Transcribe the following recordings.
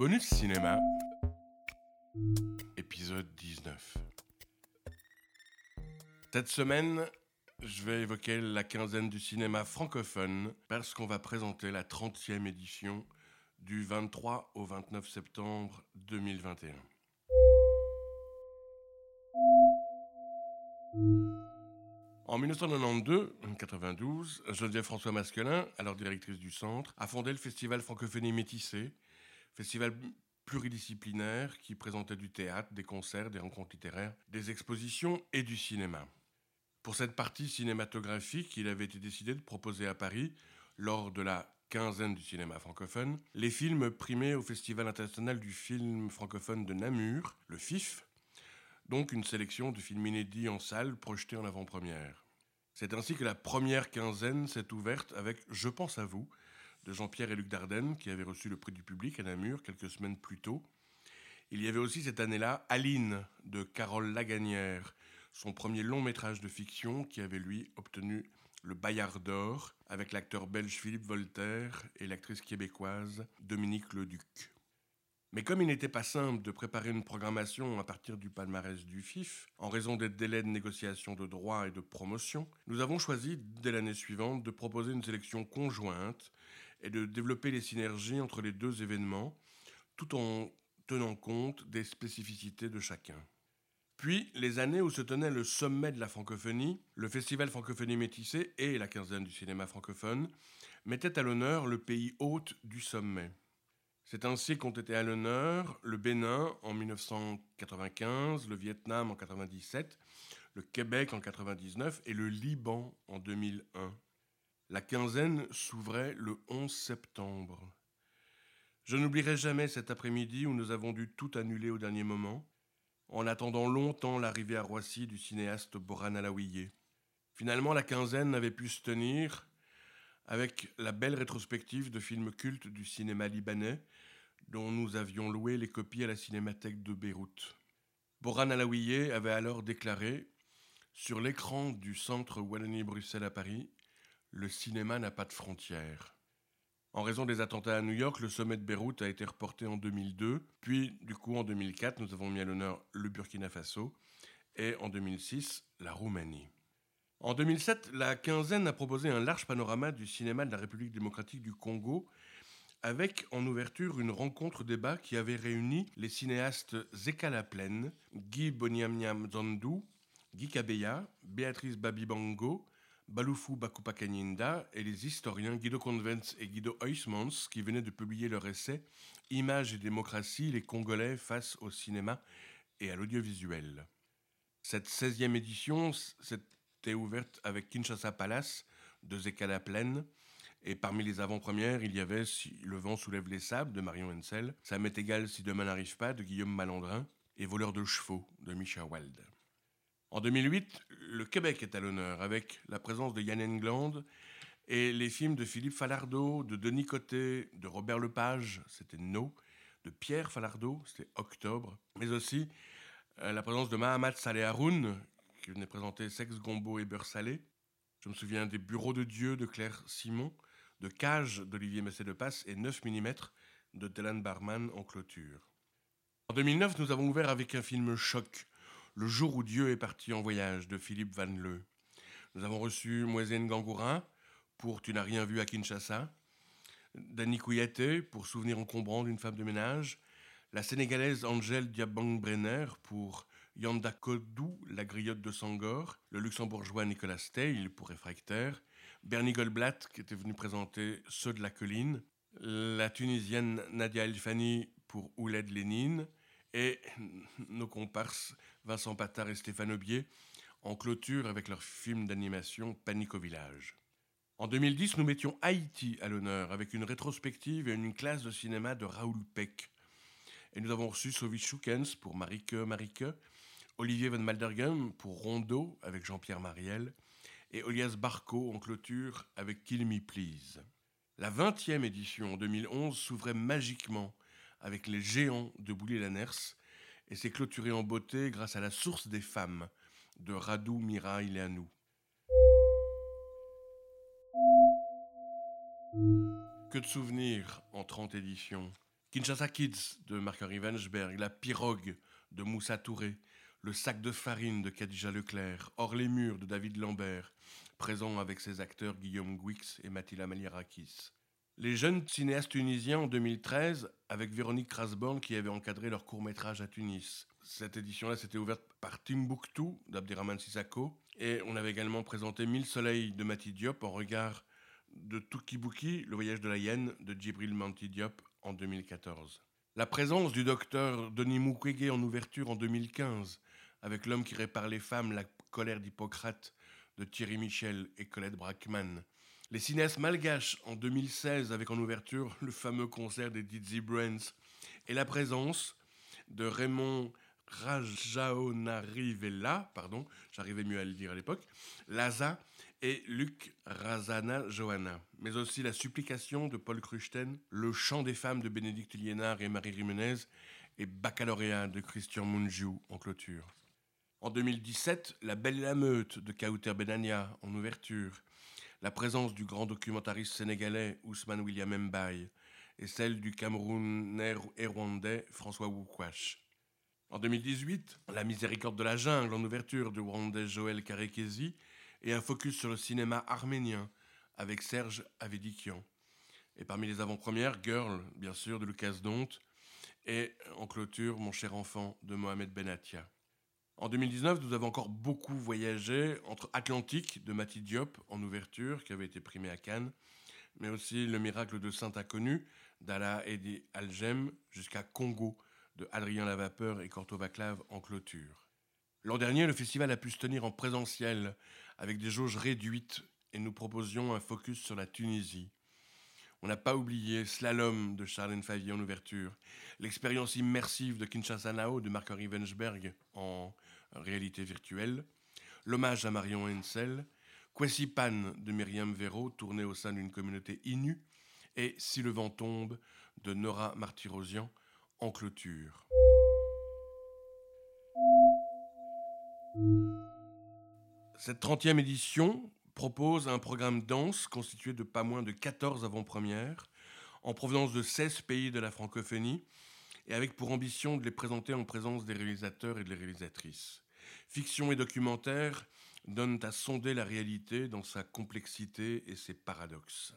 Bonus Cinéma, épisode 19. Cette semaine, je vais évoquer la quinzaine du cinéma francophone parce qu'on va présenter la 30e édition du 23 au 29 septembre 2021. En 1992-92, Geneviève François Masquelin, alors directrice du centre, a fondé le festival Francophonie Métissée, festival pluridisciplinaire qui présentait du théâtre, des concerts, des rencontres littéraires, des expositions et du cinéma. Pour cette partie cinématographique, il avait été décidé de proposer à Paris, lors de la quinzaine du cinéma francophone, les films primés au Festival international du film francophone de Namur, le FIF, donc une sélection de films inédits en salle projetés en avant-première. C'est ainsi que la première quinzaine s'est ouverte avec Je pense à vous de Jean-Pierre et Luc Dardenne, qui avaient reçu le prix du public à Namur quelques semaines plus tôt. Il y avait aussi cette année-là Aline de Carole Laganière, son premier long métrage de fiction qui avait lui obtenu le Bayard d'Or avec l'acteur belge Philippe Voltaire et l'actrice québécoise Dominique Leduc. Mais comme il n'était pas simple de préparer une programmation à partir du palmarès du FIF, en raison des délais de négociation de droits et de promotion, nous avons choisi, dès l'année suivante, de proposer une sélection conjointe et de développer les synergies entre les deux événements, tout en tenant compte des spécificités de chacun. Puis, les années où se tenait le sommet de la francophonie, le Festival Francophonie Métissée et la quinzaine du cinéma francophone mettaient à l'honneur le pays hôte du sommet. C'est ainsi qu'ont été à l'honneur le Bénin en 1995, le Vietnam en 1997, le Québec en 1999 et le Liban en 2001. La quinzaine s'ouvrait le 11 septembre. Je n'oublierai jamais cet après-midi où nous avons dû tout annuler au dernier moment, en attendant longtemps l'arrivée à Roissy du cinéaste Boran Alaouié. Finalement, la quinzaine n'avait pu se tenir avec la belle rétrospective de films cultes du cinéma libanais, dont nous avions loué les copies à la cinémathèque de Beyrouth. Boran Alaouié avait alors déclaré Sur l'écran du centre Wallonie-Bruxelles à Paris, le cinéma n'a pas de frontières. En raison des attentats à New York, le sommet de Beyrouth a été reporté en 2002, puis du coup en 2004, nous avons mis à l'honneur le Burkina Faso, et en 2006, la Roumanie. En 2007, la quinzaine a proposé un large panorama du cinéma de la République démocratique du Congo, avec en ouverture une rencontre-débat qui avait réuni les cinéastes Zeka Laplaine, Guy Boniamniam Zandou, Guy Kabeya, Béatrice Babibango, Baloufou Bakupakanyinda et les historiens Guido Convents et Guido Huysmans qui venaient de publier leur essai Images et démocratie, les Congolais face au cinéma et à l'audiovisuel. Cette 16e édition, c'est était ouverte avec Kinshasa Palace de Zekala Plaine. Et parmi les avant-premières, il y avait Si le vent soulève les sables de Marion Hensel, Ça m'est égal si demain n'arrive pas de Guillaume Malandrin et Voleur de chevaux de Micha Wald. En 2008, le Québec est à l'honneur avec la présence de Yann Englund et les films de Philippe Falardeau, de Denis Côté, de Robert Lepage, c'était No, de Pierre Falardeau, c'était Octobre, mais aussi euh, la présence de Mahamat Saleh Haroun, qui venait présenter Sexe, Gombo et Beurre Salé. Je me souviens des Bureaux de Dieu de Claire Simon, de Cage d'Olivier Messé de Passe et 9 mm de Dylan Barman en clôture. En 2009, nous avons ouvert avec un film choc, Le jour où Dieu est parti en voyage de Philippe Van Leu. Nous avons reçu Moisène Gangourin pour Tu n'as rien vu à Kinshasa, Danny Kouyaté pour Souvenir encombrant d'une femme de ménage, la Sénégalaise Angèle Diabang-Brenner pour Yanda Kodou, la griotte de Sangor, le luxembourgeois Nicolas Steil pour Réfractaire, Bernie Goldblatt qui était venu présenter Ceux de la colline, la tunisienne Nadia Elfani pour Ouled Lénine et nos comparses Vincent Patard et Stéphane Aubier en clôture avec leur film d'animation Panique au village. En 2010, nous mettions Haïti à l'honneur avec une rétrospective et une classe de cinéma de Raoul Peck. Et nous avons reçu Sophie Schukens pour Marike Marike, Olivier Van Maldergem pour Rondo avec Jean-Pierre Mariel et Olias Barco en clôture avec Kill Me Please. La 20e édition en 2011 s'ouvrait magiquement avec les géants de Boulay-Lanners et s'est clôturée en beauté grâce à la source des femmes de Radou Mira Ileanou. Que de souvenirs en 30 éditions. Kinshasa Kids de Marc-Henri Wensberg, La Pirogue de Moussa Touré, Le sac de farine de Khadija Leclerc, Hors les murs de David Lambert, présent avec ses acteurs Guillaume Gouix et Mathilda Malirakis. Les jeunes cinéastes tunisiens en 2013, avec Véronique Krasborn qui avait encadré leur court-métrage à Tunis. Cette édition-là s'était ouverte par Timbuktu d'Abdirahman Sissako. Et on avait également présenté Mille soleils de Mati Diop en regard de Tukibuki, le voyage de la hyène de Djibril Manti Diop en 2014. La présence du docteur Denis Mukwege en ouverture en 2015, avec L'homme qui répare les femmes, la colère d'Hippocrate de Thierry Michel et Colette Brackman. Les cinéastes malgaches en 2016 avec en ouverture le fameux concert des Dizzy Brands et la présence de Raymond Rajaonarivella, pardon, j'arrivais mieux à le dire à l'époque, Laza et Luc Razana Johanna, mais aussi la supplication de Paul Cruchten, le chant des femmes de Bénédicte Liénard et Marie Rimenez et Baccalauréat de Christian Mungiu en clôture. En 2017, La Belle et la Meute de Kauter Benania en ouverture, la présence du grand documentariste sénégalais Ousmane William Mbaye et celle du Camerounais et rwandais François Woukwash. En 2018, La miséricorde de la jungle en ouverture de rwandais Joël Karekesi et un focus sur le cinéma arménien avec Serge Avedikian. Et parmi les avant-premières, Girl, bien sûr, de Lucas Dont, et en clôture, Mon cher enfant de Mohamed Benatia. En 2019, nous avons encore beaucoup voyagé entre Atlantique de Mati Diop en ouverture, qui avait été primé à Cannes, mais aussi Le miracle de Saint Inconnu d'Ala Edi Algem jusqu'à Congo de Adrien Lavapeur et Corto Vaclav en clôture. L'an dernier, le festival a pu se tenir en présentiel avec des jauges réduites et nous proposions un focus sur la Tunisie. On n'a pas oublié Slalom de Charlène Favier en ouverture, l'expérience immersive de Kinshasa Nao de Marc-Henri Wensberg en réalité virtuelle, l'hommage à Marion Hensel, Kwesipan de Myriam Véro, tourné au sein d'une communauté inu, et Si le vent tombe de Nora Martirosian en clôture. Cette 30e édition propose un programme dense constitué de pas moins de 14 avant-premières, en provenance de 16 pays de la francophonie, et avec pour ambition de les présenter en présence des réalisateurs et des réalisatrices. Fiction et documentaire donnent à sonder la réalité dans sa complexité et ses paradoxes.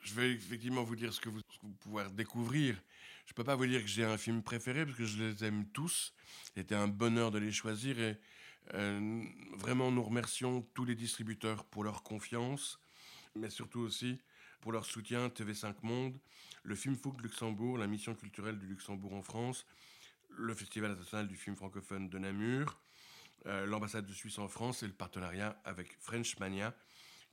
Je vais effectivement vous dire ce que vous, pouvez pouvoir découvrir. Je ne peux pas vous dire que j'ai un film préféré parce que je les aime tous. C'était un bonheur de les choisir et euh, vraiment nous remercions tous les distributeurs pour leur confiance, mais surtout aussi pour leur soutien TV5 Monde, le Film Fouque Luxembourg, la mission culturelle du Luxembourg en France, le Festival international du film francophone de Namur, euh, l'ambassade de Suisse en France et le partenariat avec French Mania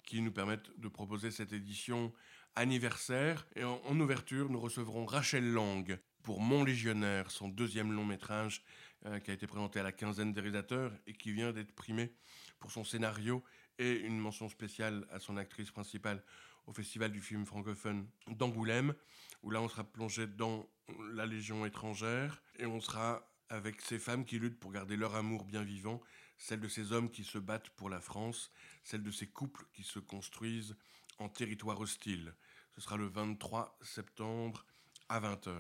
qui nous permettent de proposer cette édition anniversaire. Et en, ouverture, nous recevrons Rachel Lang pour Mon Légionnaire, son deuxième long métrage euh, qui a été présenté à la quinzaine des réalisateurs et qui vient d'être primé pour son scénario et une mention spéciale à son actrice principale au Festival du film francophone d'Angoulême, où là on sera plongé dans la Légion étrangère et on sera avec ces femmes qui luttent pour garder leur amour bien vivant, celle de ces hommes qui se battent pour la France, celle de ces couples qui se construisent en territoire hostile. Ce sera le 23 septembre à 20h.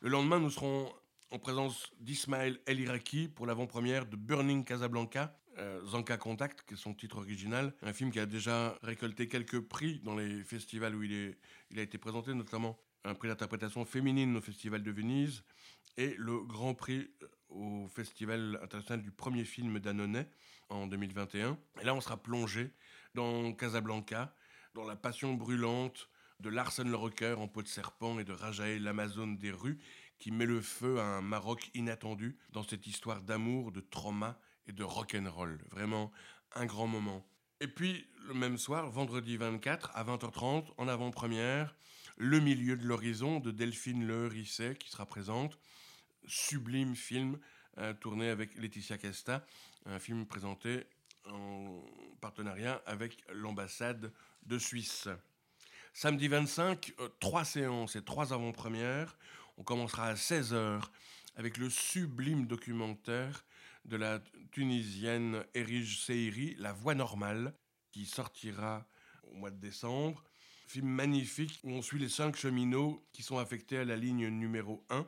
Le lendemain, nous serons en présence d'Ismaël El Iraki pour l'avant-première de Burning Casablanca, euh, Zanka Contact, qui est son titre original, un film qui a déjà récolté quelques prix dans les festivals où il, est, il a été présenté, notamment un prix d'interprétation féminine au Festival de Venise et le Grand Prix euh, au Festival international du premier film d'Annonay en 2021. Et là, on sera plongé dans Casablanca, dans la passion brûlante de Larsen le Rocker en peau de serpent et de Rajael l'Amazone des rues, qui met le feu à un Maroc inattendu dans cette histoire d'amour, de trauma et de rock'n'roll. Vraiment un grand moment. Et puis, le même soir, vendredi 24, à 20h30, en avant-première, Le milieu de l'horizon de Delphine Le Risset, qui sera présente. Sublime film euh, tourné avec Laetitia Casta, un film présenté en partenariat avec l'ambassade de Suisse. Samedi 25, euh, trois séances et trois avant-premières. On commencera à 16h avec le sublime documentaire de la Tunisienne Erige Seiri, La Voix Normale, qui sortira au mois de décembre. Film magnifique où on suit les cinq cheminots qui sont affectés à la ligne numéro 1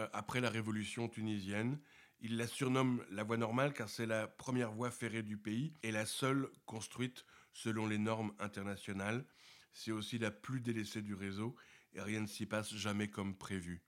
euh, après la révolution tunisienne. Il la surnomme la voie normale car c'est la première voie ferrée du pays et la seule construite selon les normes internationales. C'est aussi la plus délaissée du réseau et rien ne s'y passe jamais comme prévu.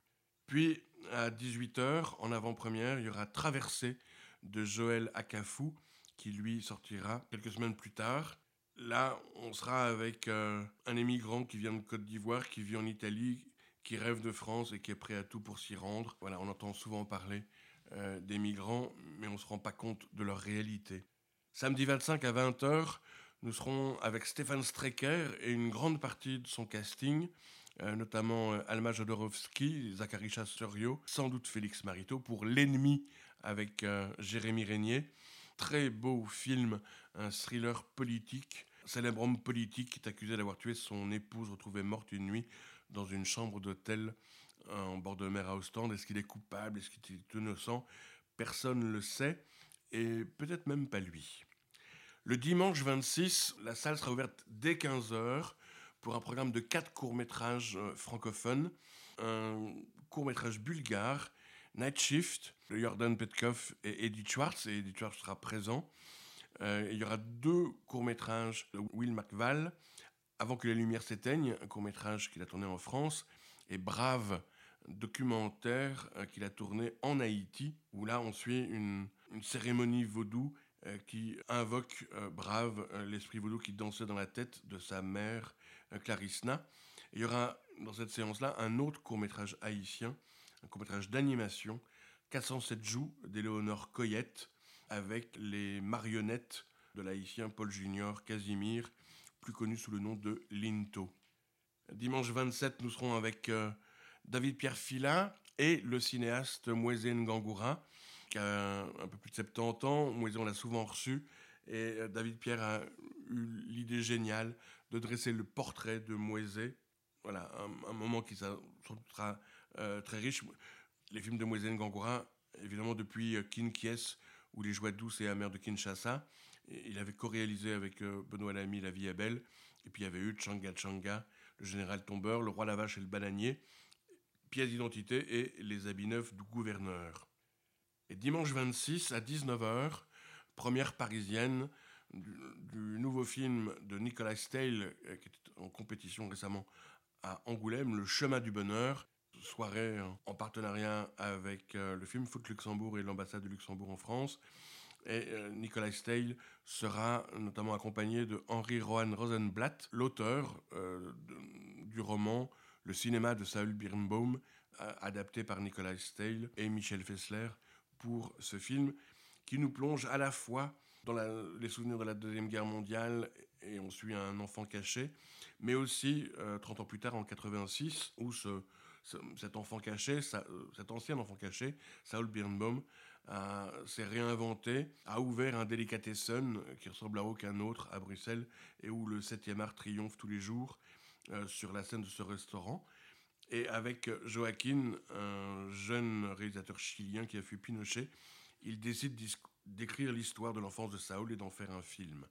Puis, à 18h, en avant-première, il y aura Traversée de Joël Akafou, qui lui sortira quelques semaines plus tard. Là, on sera avec euh, un émigrant qui vient de Côte d'Ivoire, qui vit en Italie, qui rêve de France et qui est prêt à tout pour s'y rendre. Voilà, on entend souvent parler euh, des migrants, mais on ne se rend pas compte de leur réalité. Samedi 25 à 20h, nous serons avec Stéphane Strecker et une grande partie de son casting, notamment euh, Alma Jodorowsky, Zachary Chasserio, sans doute Félix Marito, pour L'ennemi avec Jérémy Régnier. Très beau film, un thriller politique. Célèbre homme politique qui est accusé d'avoir tué son épouse retrouvée morte une nuit dans une chambre d'hôtel en bord de mer à Ostende. Est-ce qu'il est coupable? Est-ce qu'il est innocent? Personne ne le sait, et peut-être même pas lui. Le dimanche 26, la salle sera ouverte dès 15h pour un programme de quatre courts-métrages euh, francophones. Un court-métrage bulgare, Night Shift, de Jordan Petkov et Edith Schwartz, et Edith Schwartz sera présent. Euh, il y aura deux courts-métrages de Will McVall, Avant que les lumières s'éteignent, un court-métrage qu'il a tourné en France, et Brave, documentaire euh, qu'il a tourné en Haïti, où là on suit une, cérémonie vaudou qui invoque euh, Brave, l'esprit vaudou qui dansait dans la tête de sa mère Clarissna. il y aura dans cette séance-là un autre court-métrage haïtien, un court-métrage d'animation, 407 joues d'Éléonore Coyette, avec les marionnettes de l'haïtien Paul Junior Casimir, plus connu sous le nom de Linto. Dimanche 27, nous serons avec David Pierre Filin et le cinéaste Moïse Ngangoura, un peu plus de 70 ans. Moïse, on l'a souvent reçu. Et euh, David Pierre a eu l'idée géniale de dresser le portrait de Moïse. Voilà, un, moment qui sera euh, très riche. Les films de Moïse Ngangoura, évidemment depuis euh, Kin Kies ou Les Joies douces et amères de Kinshasa. il avait co-réalisé avec Benoît Lamy La vie est belle. Et puis il y avait eu Changa Changa, Le général tombeur, Le roi la vache et le bananier pièce d'identité et les habits neufs du gouverneur. Et dimanche 26 à 19h, première parisienne du, nouveau film de Nicolas Steil, euh, qui est en compétition récemment à Angoulême, Le chemin du bonheur, soirée en partenariat avec euh, le film Foot Luxembourg et l'ambassade de Luxembourg en France. Et euh, Nicolas Steil sera notamment accompagné de Henri Rohan Rosenblatt, l'auteur du roman le cinéma de Saul Birnbaum, adapté par Nicolas Steil et Michel Fessler pour ce film, qui nous plonge à la fois dans les souvenirs de la Deuxième Guerre mondiale, et on suit un enfant caché, mais aussi 30 euh, ans plus tard, en 86, où ce, cet enfant caché, euh, cet ancien enfant caché, Saul Birnbaum, s'est réinventé, a ouvert un délicatessen qui ressemble à aucun autre à Bruxelles, et où le 7e art triomphe tous les jours, euh, sur la scène de ce restaurant. Et avec Joaquin, un jeune réalisateur chilien qui a fui Pinochet, il décide d'écrire l'histoire de l'enfance de Saul et d'en faire un film.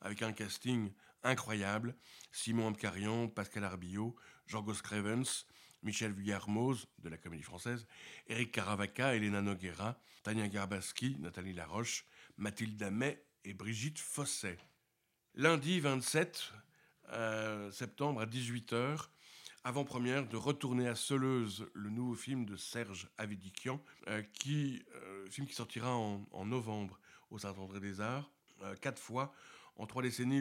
Avec un casting incroyable, Simon Amcarian, Pascal Arbillot, Jorgos Crevens, Michel Villarmoz de la comédie française, Eric Caravaca, Elena Noguera, Tania Garbaski, Nathalie Laroche, Mathilde Amet et Brigitte Fosset. Lundi 27, euh, septembre à 18h, avant-première de Retourner à Seleuse, le nouveau film de Serge Avidikian, euh, qui, euh, film qui sortira en, novembre au Saint-André des Arts. quatre fois, en trois décennies,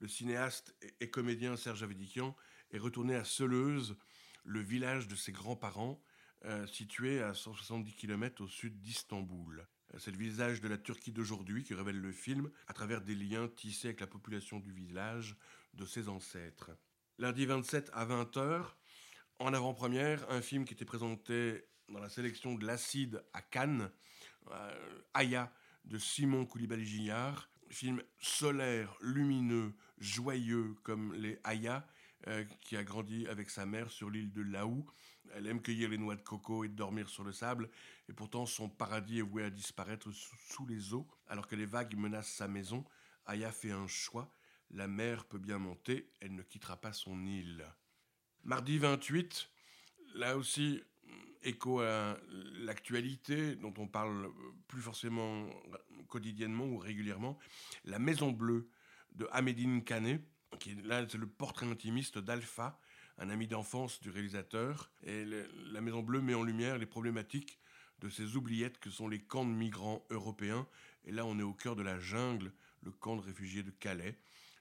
le, cinéaste et, comédien Serge Avidikian est retourné à Seleuse, le village de ses grands-parents, situé à 170 km au sud d'Istanbul. C'est le visage de la Turquie d'aujourd'hui qui révèle le film à travers des liens tissés avec la population du village, de ses ancêtres. Lundi 27 à 20h, en avant-première, un film qui était présenté dans la sélection de l'Acide à Cannes, euh, Aya de Simon Koulibaly-Gillard. Film solaire, lumineux, joyeux comme les Aya, euh, qui a grandi avec sa mère sur l'île de Laou. Elle aime cueillir les noix de coco et dormir sur le sable, et pourtant son paradis est voué à disparaître sous les eaux. Alors que les vagues menacent sa maison, Aya fait un choix La mer peut bien monter, elle ne quittera pas son île. Mardi 28, là aussi, écho à l'actualité dont on parle plus forcément quotidiennement ou régulièrement, La Maison Bleue de Hamedine Kané, qui est là c'est le portrait intimiste d'Alpha, un ami d'enfance du réalisateur. Et La Maison Bleue met en lumière les problématiques de ces oubliettes que sont les camps de migrants européens. Et là, on est au cœur de la jungle, le camp de réfugiés de Calais.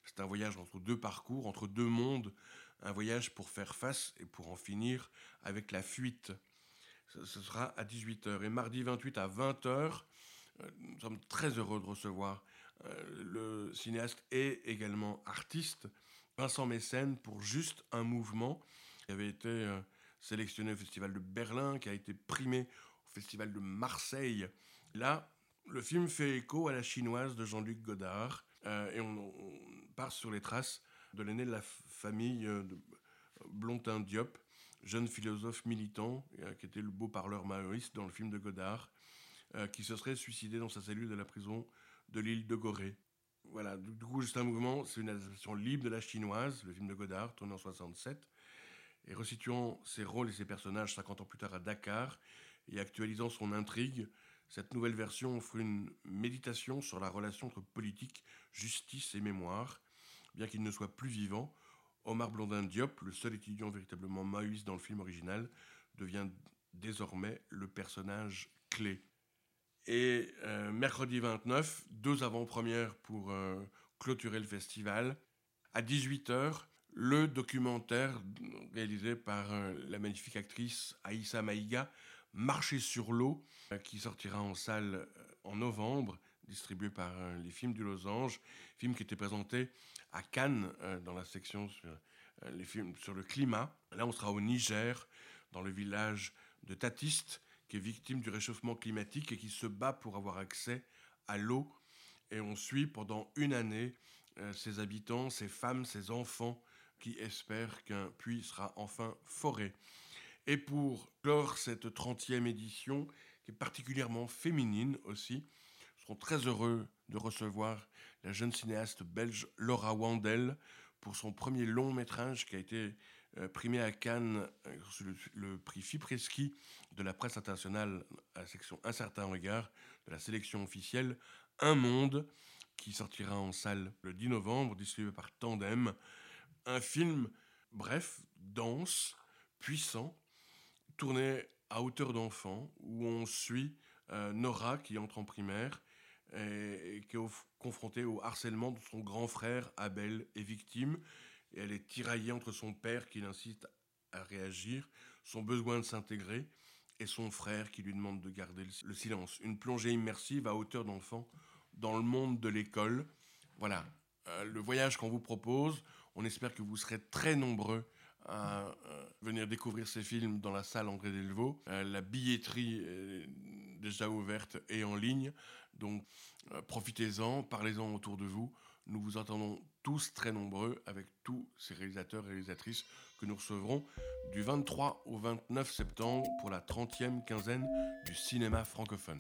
C'est un voyage entre deux parcours, entre deux mondes, un voyage pour faire face et pour en finir avec la fuite. Ce sera à 18h. Et mardi 28 à 20h, euh, nous sommes très heureux de recevoir euh, le cinéaste et également artiste Vincent Mécène pour Juste un mouvement, qui avait été euh, sélectionné au Festival de Berlin, qui a été primé au Festival de Marseille. Là, le film fait écho à la chinoise de Jean-Luc Godard, et on, part sur les traces de l'aîné de la famille de Blontin Diop, jeune philosophe militant, qui était le beau parleur maoïste dans le film de Godard, qui se serait suicidé dans sa cellule de la prison de l'île de Gorée. Voilà, du coup, juste un mouvement, c'est une adaptation libre de la chinoise, le film de Godard, tourné en 67, et resituant ses rôles et ses personnages 50 ans plus tard à Dakar, et actualisant son intrigue, cette nouvelle version offre une méditation sur la relation entre politique, justice et mémoire. Bien qu'il ne soit plus vivant, Omar Blondin Diop, le seul étudiant véritablement maoïste dans le film original, devient désormais le personnage clé. Et euh, mercredi 29, deux avant-premières pour euh, clôturer le festival. À 18h, le documentaire réalisé par euh, la magnifique actrice Aïssa Maïga, Marcher sur l'eau, qui sortira en salle en novembre, distribué par les films du Losange, film qui était présenté à Cannes dans la section sur les films sur le climat. Là, on sera au Niger, dans le village de Tatiste, qui est victime du réchauffement climatique et qui se bat pour avoir accès à l'eau. Et on suit pendant une année euh, ses habitants, ses femmes, ses enfants qui espèrent qu'un puits sera enfin foré. Et pour clore cette 30e édition, qui est particulièrement féminine aussi, nous serons très heureux de recevoir la jeune cinéaste belge Laura Wandel pour son premier long métrage qui a été euh, primé à Cannes euh, le, prix Fipreski de la presse internationale à la section Un certain regard de la sélection officielle Un monde qui sortira en salle le 10 novembre, distribué par Tandem. Un film bref, dense, puissant, tourné à hauteur d'enfant, où on suit euh, Nora qui entre en primaire et, et qui est confrontée au harcèlement de son grand frère Abel est victime et elle est tiraillée entre son père qui l'incite à réagir, son besoin de s'intégrer, et son frère qui lui demande de garder le silence. Une plongée immersive à hauteur d'enfant dans le monde de l'école. Voilà, euh, le voyage qu'on vous propose. On espère que vous serez très nombreux à euh, venir découvrir ces films dans la salle André Delvaux. Euh, la billetterie est déjà ouverte et en ligne, donc profitez-en, parlez-en autour de vous. Nous vous entendons tous très nombreux avec tous ces réalisateurs et réalisatrices que nous recevrons du 23 au 29 septembre pour la 30e quinzaine du cinéma francophone.